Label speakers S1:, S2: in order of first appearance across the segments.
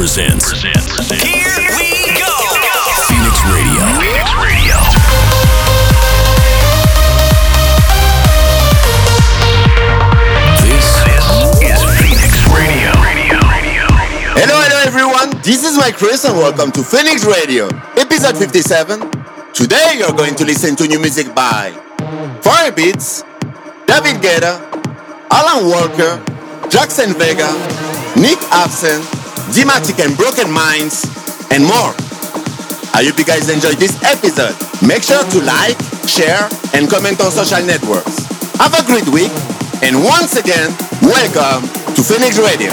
S1: presents.
S2: Here we go.
S1: Phoenix Radio.
S2: Phoenix Radio.
S1: This
S2: This is Phoenix Radio. Radio. Radio.
S3: Hello, hello everyone. This is Mykris and welcome to Phoenix Radio, episode 57. Today you're going to listen to new music by Firebeatz, David Guetta, Alan Walker, Jaxx & Vega, Nick Havsen, Dimatik and Broken Minds, and more. I hope you guys enjoyed this episode. Make sure to like, share, and comment on social networks. Have a great week, and once again, welcome to Phoenix Radio.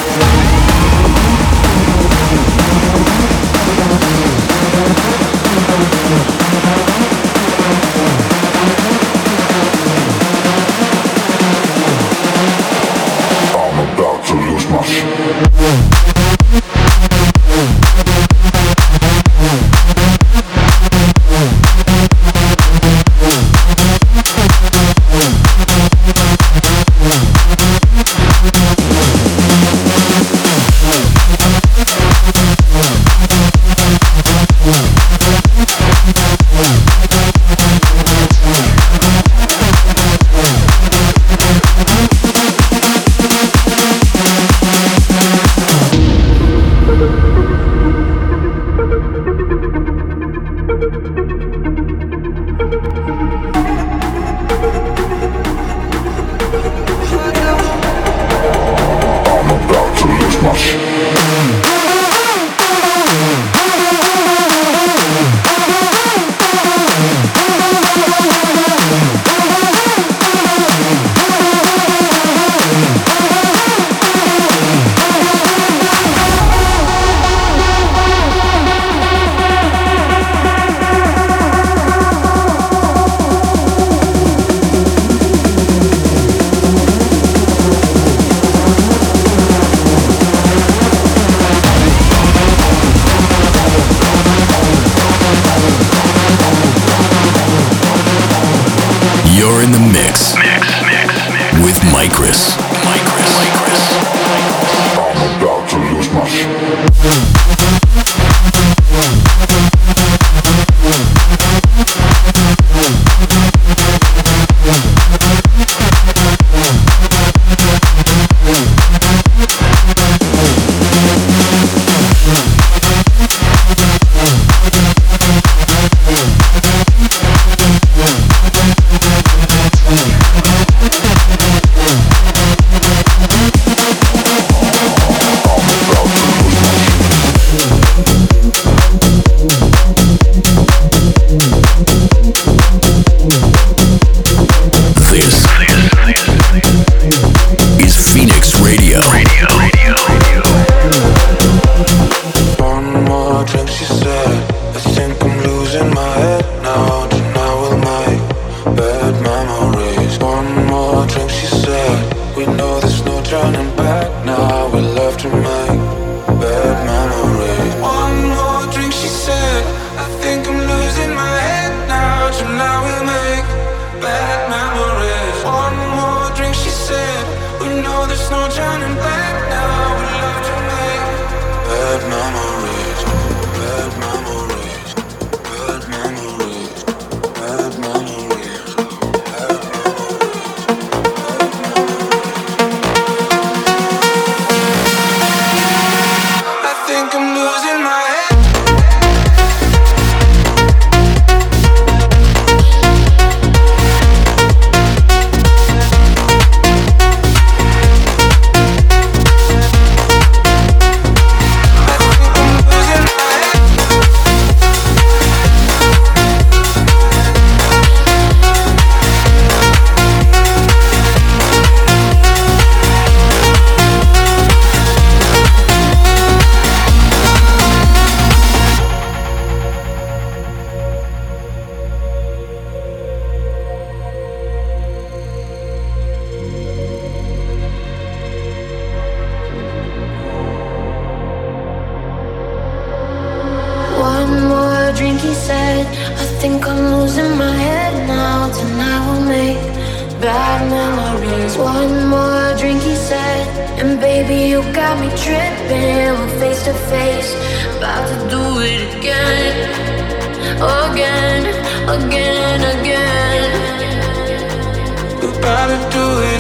S4: bad memories. One more drink,
S5: he said,
S2: and baby, you got me tripping. We're face to face, about to do it again, again, again, again.
S4: About to do it.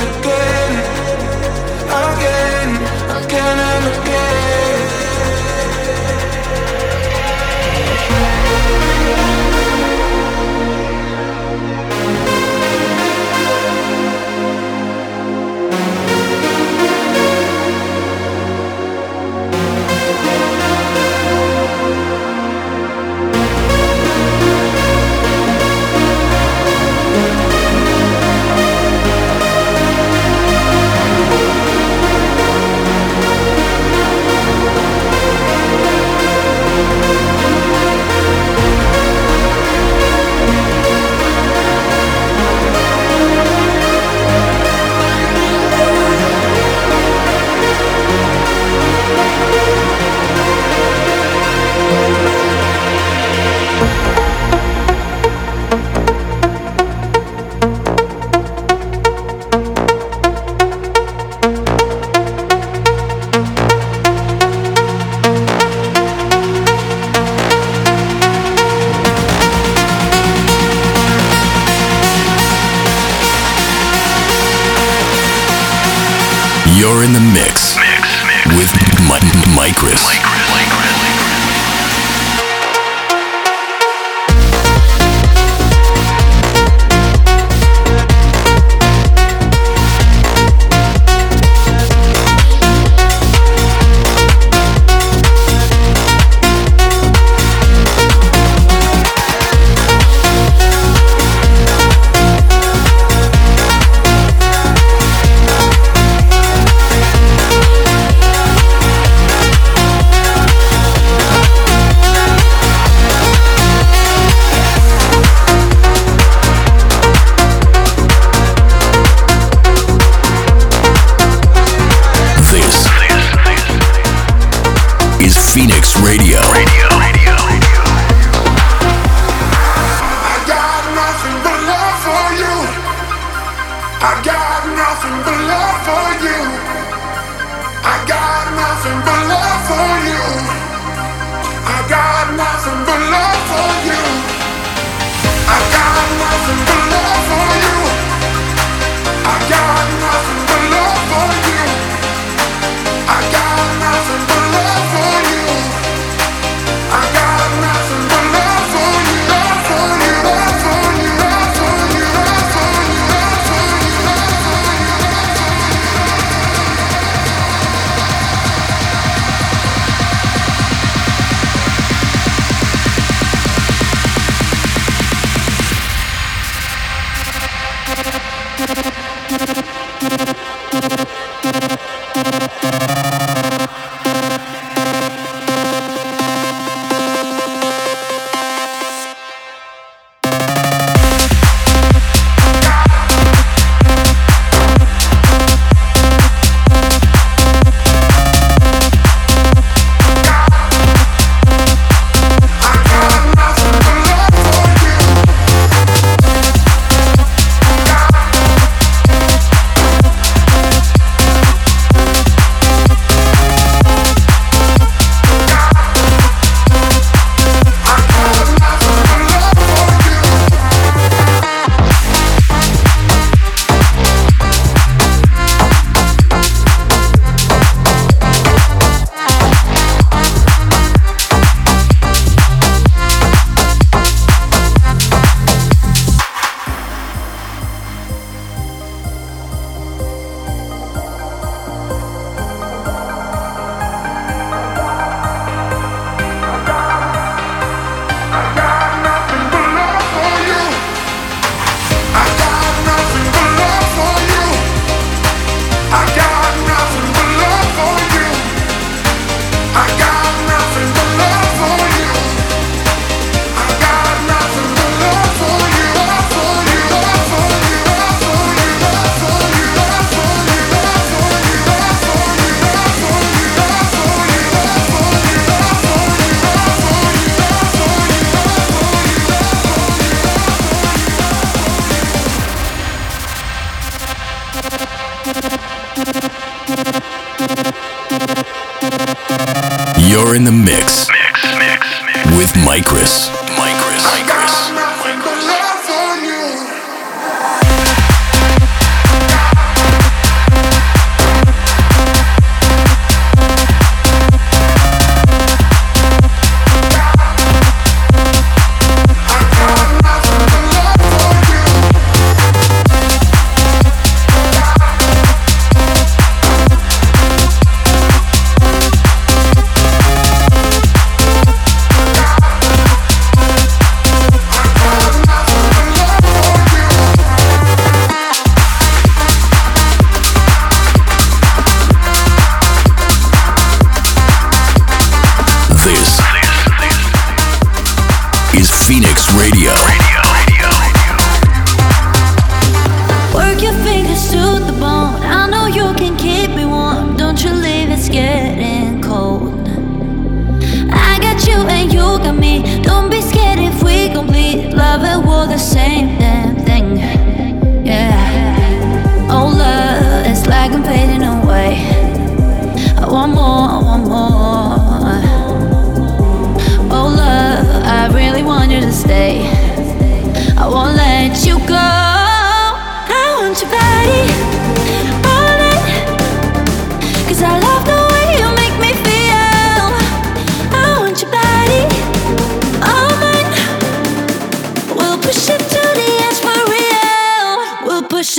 S6: You're in the mix,
S7: mix, mix,
S1: mix. with Mykris.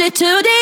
S1: To today.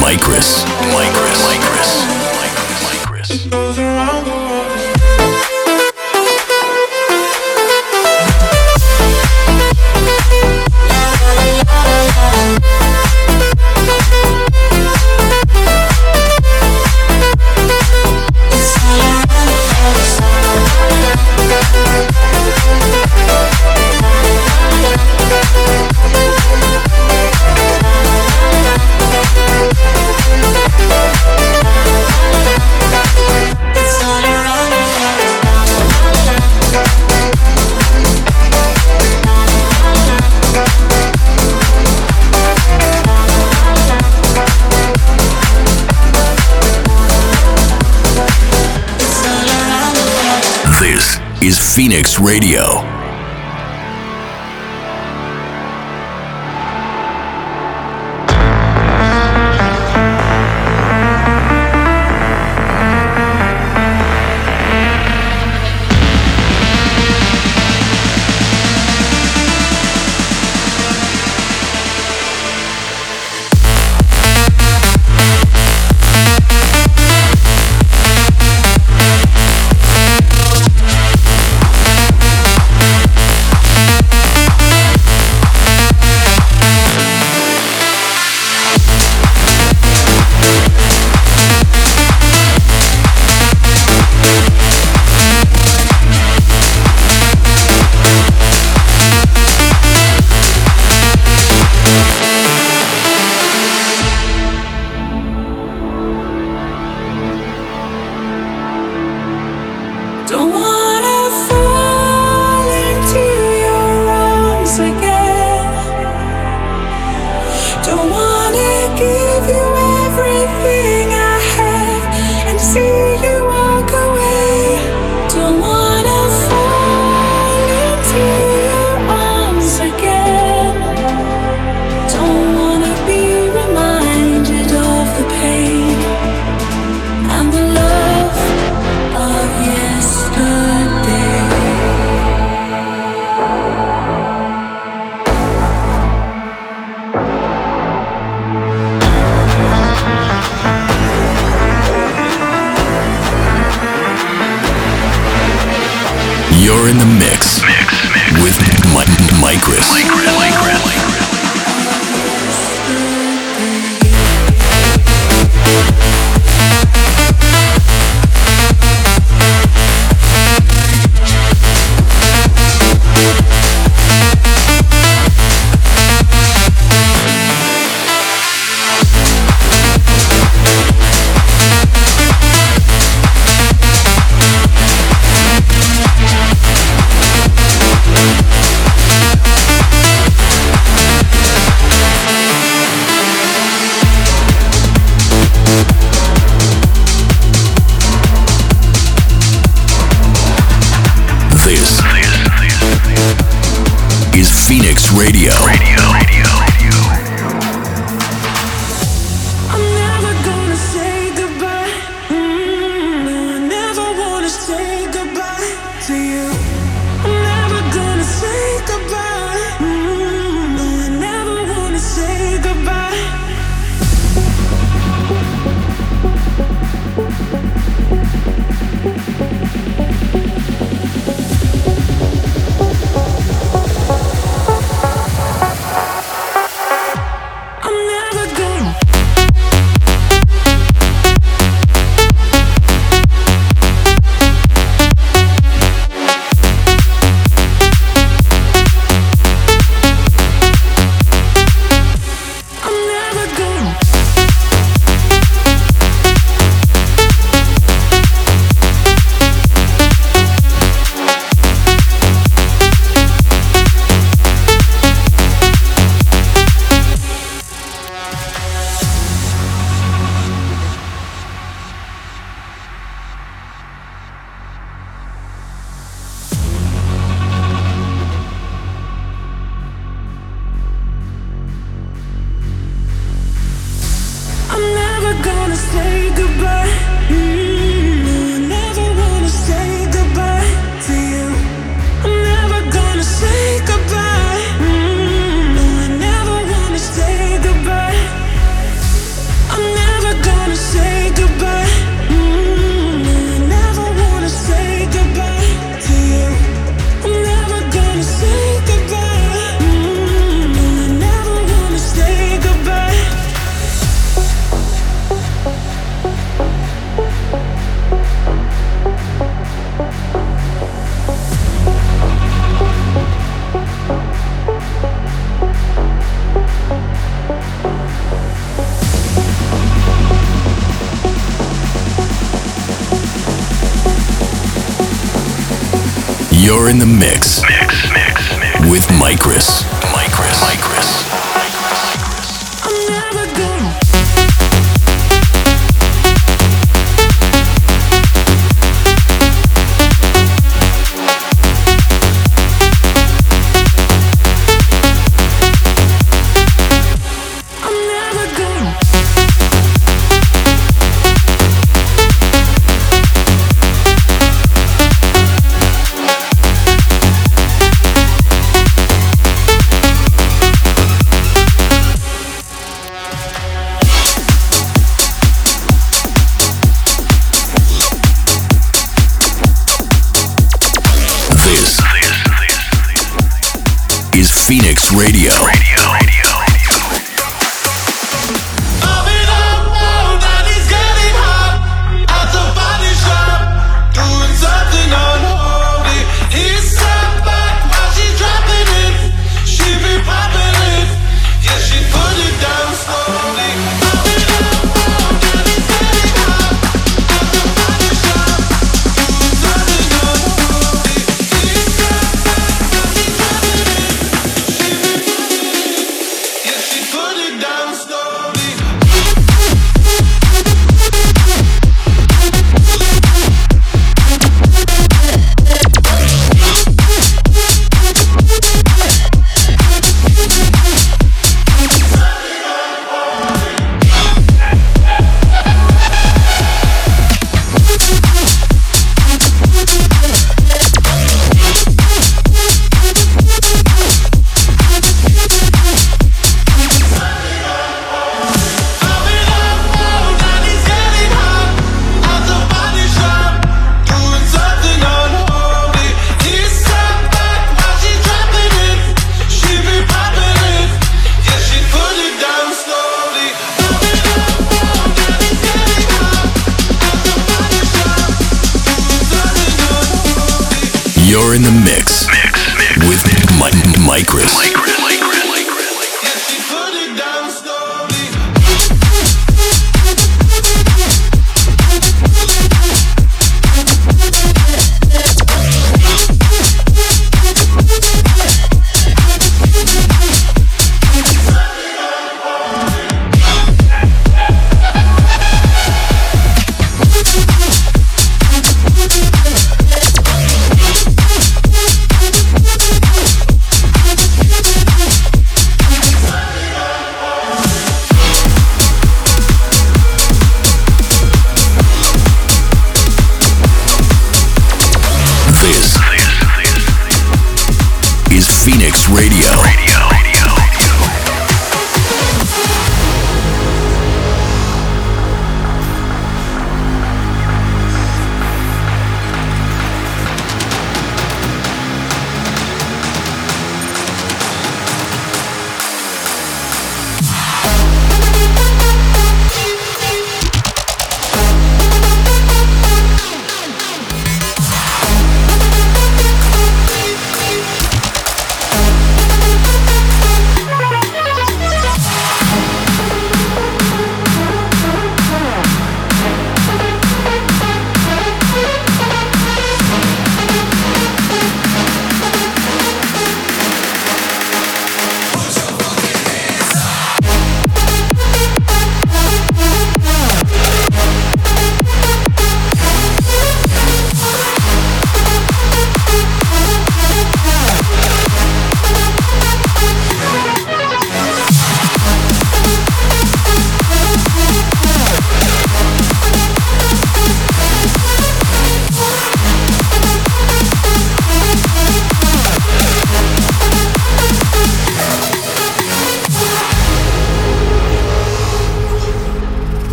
S1: Mykris. Mykris. Phoenix Radio.
S8: never gonna
S9: say goodbye. Mm. Mix. Mix, mix, mix. With Mykris. Mykris. is Phoenix Radio.
S8: Radio, radio.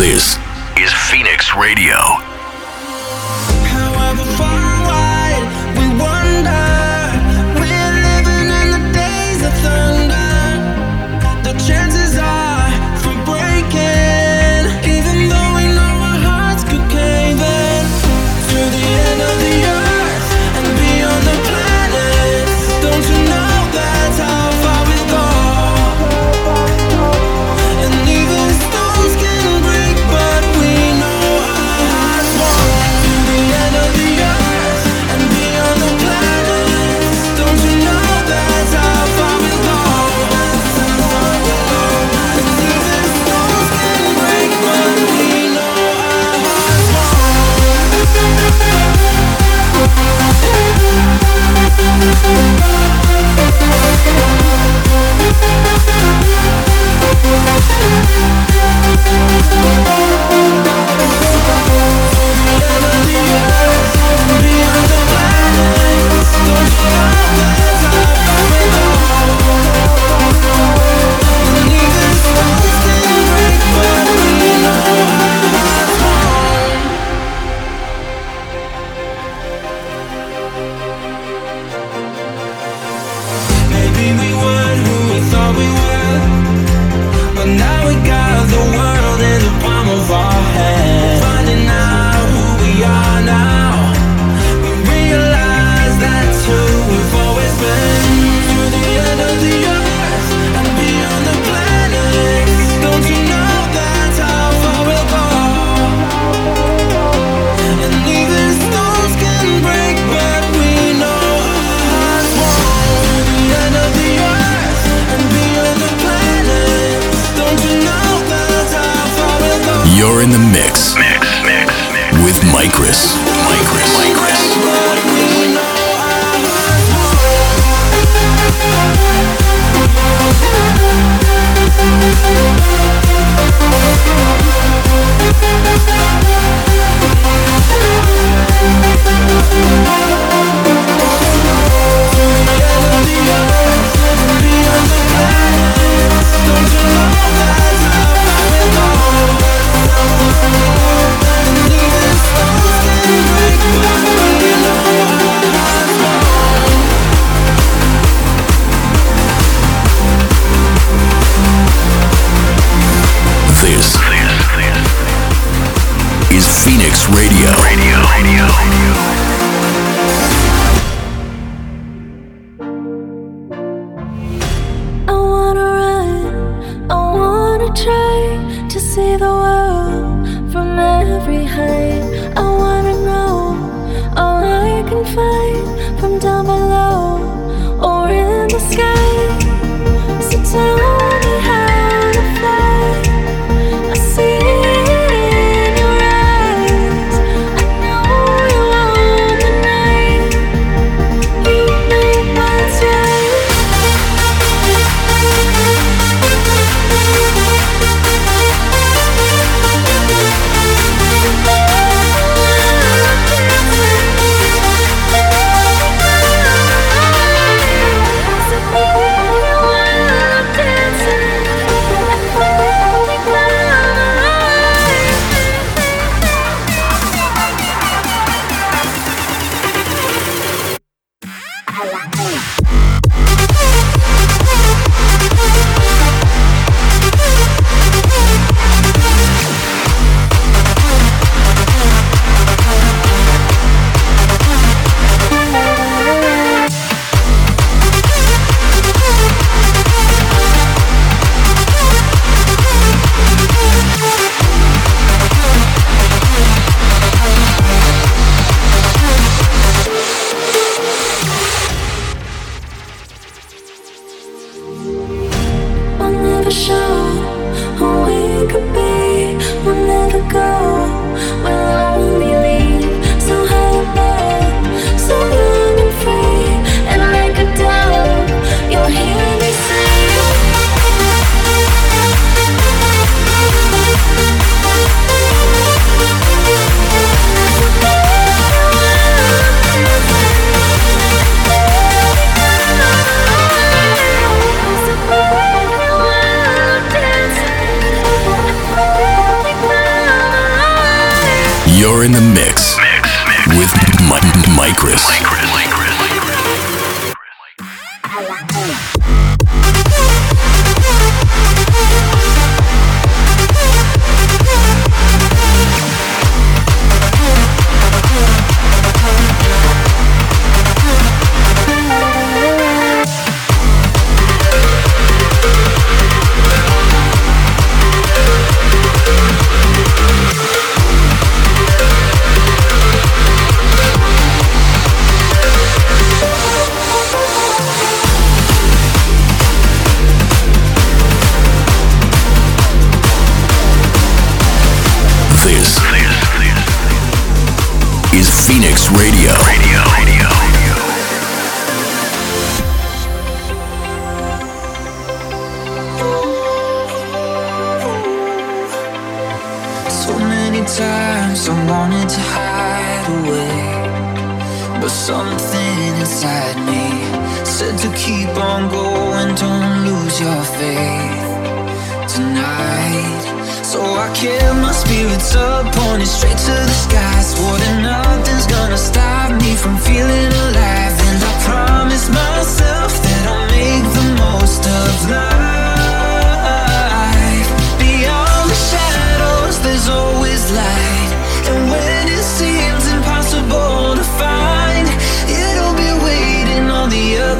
S9: This
S10: Is Phoenix Radio.
S11: Música
S8: You're in the mix, mix, mix. with
S12: Mykris.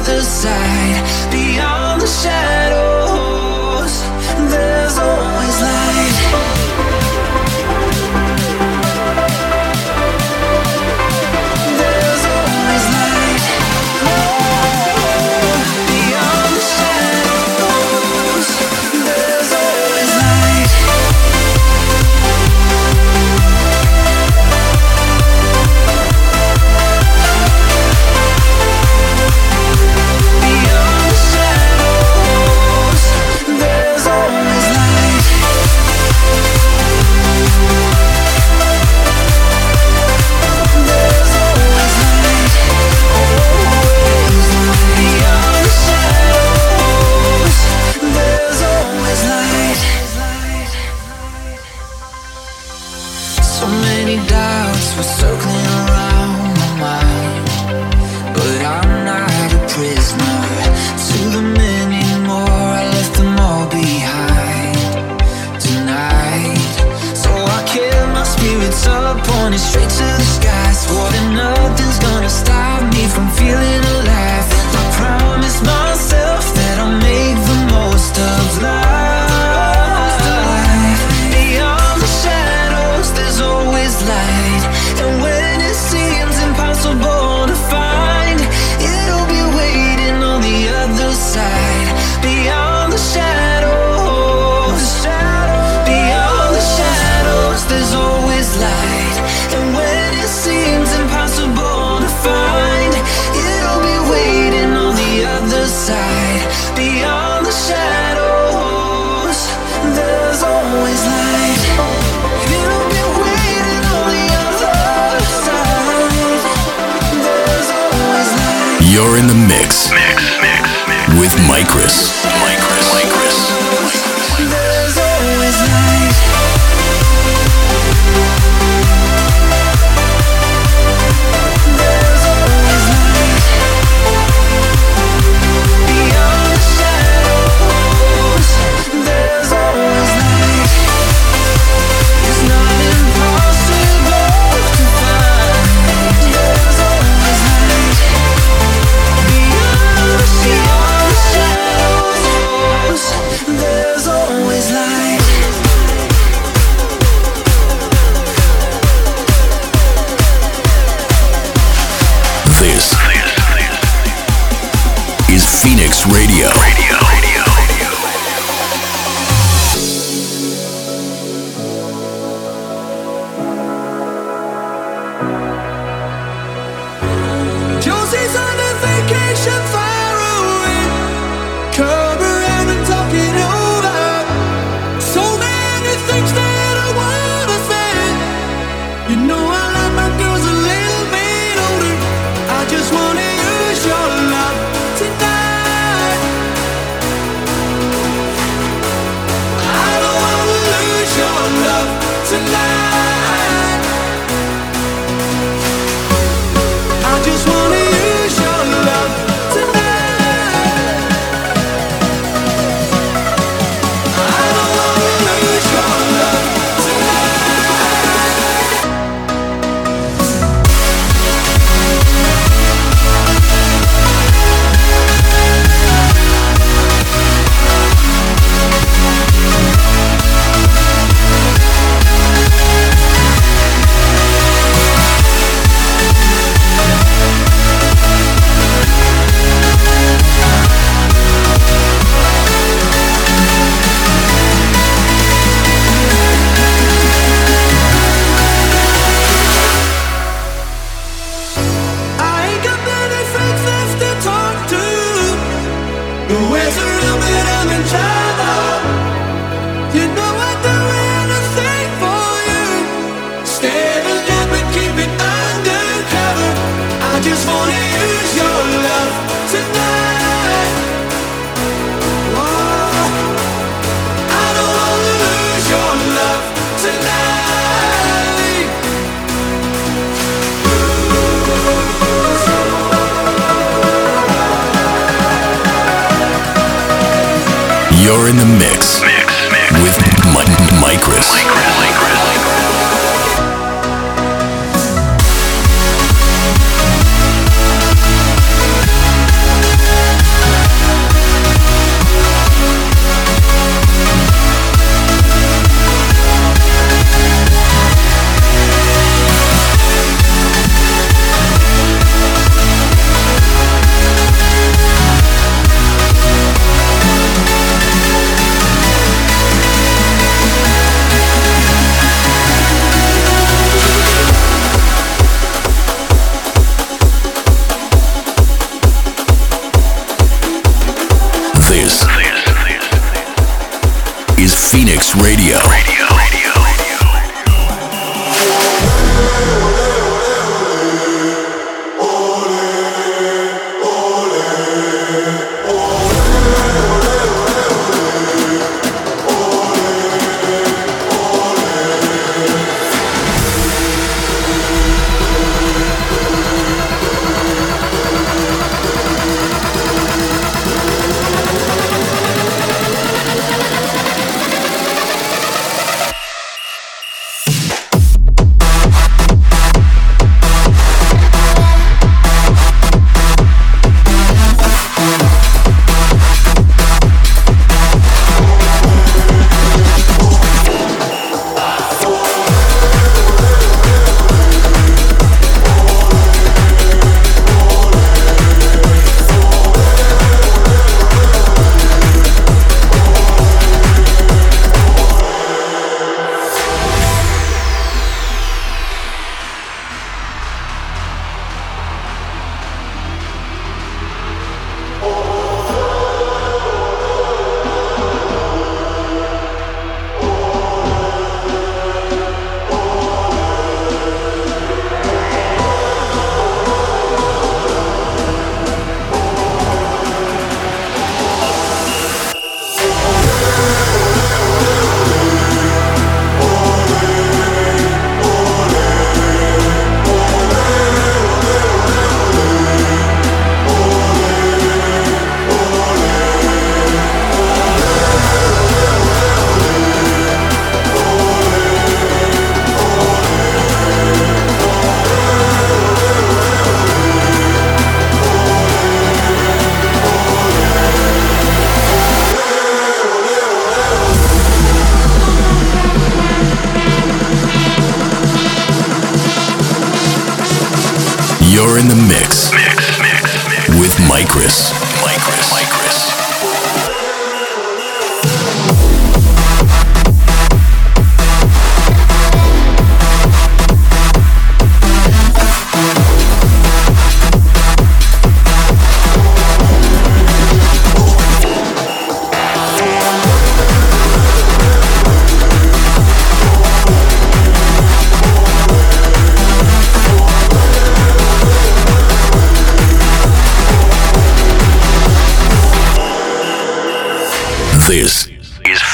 S12: other side, beyond the shadow.
S8: You're in the mix. Mix, mix, mix. With
S2: Mykris.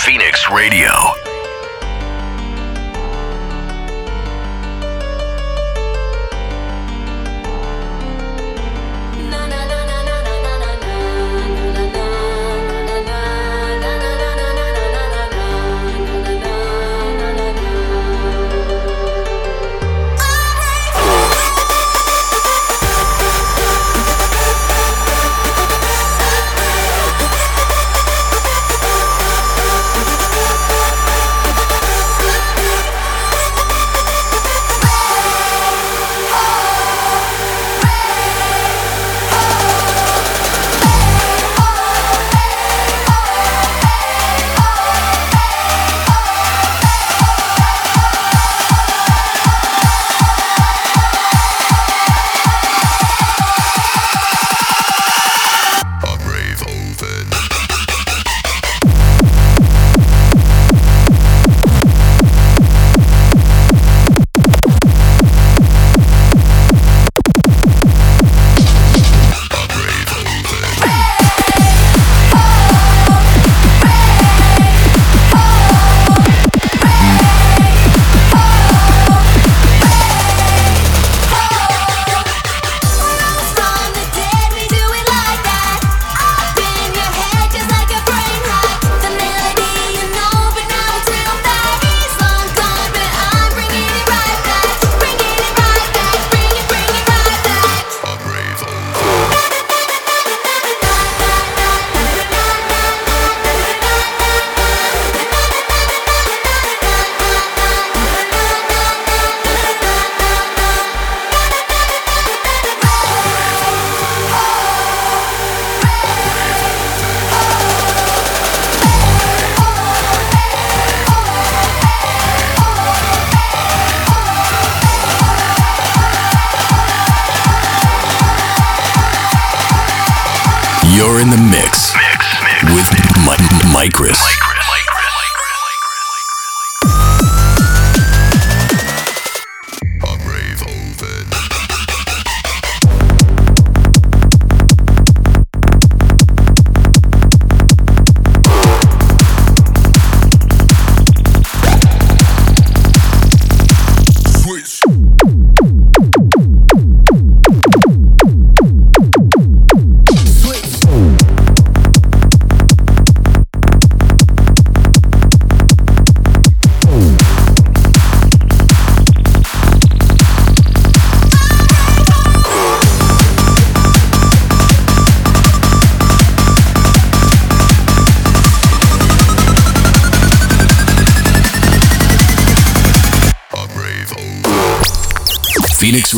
S2: Phoenix Radio.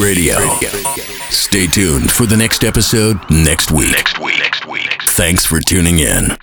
S8: Radio. Stay tuned for the next episode next week.
S2: Next week. Next week.
S8: Thanks for tuning in.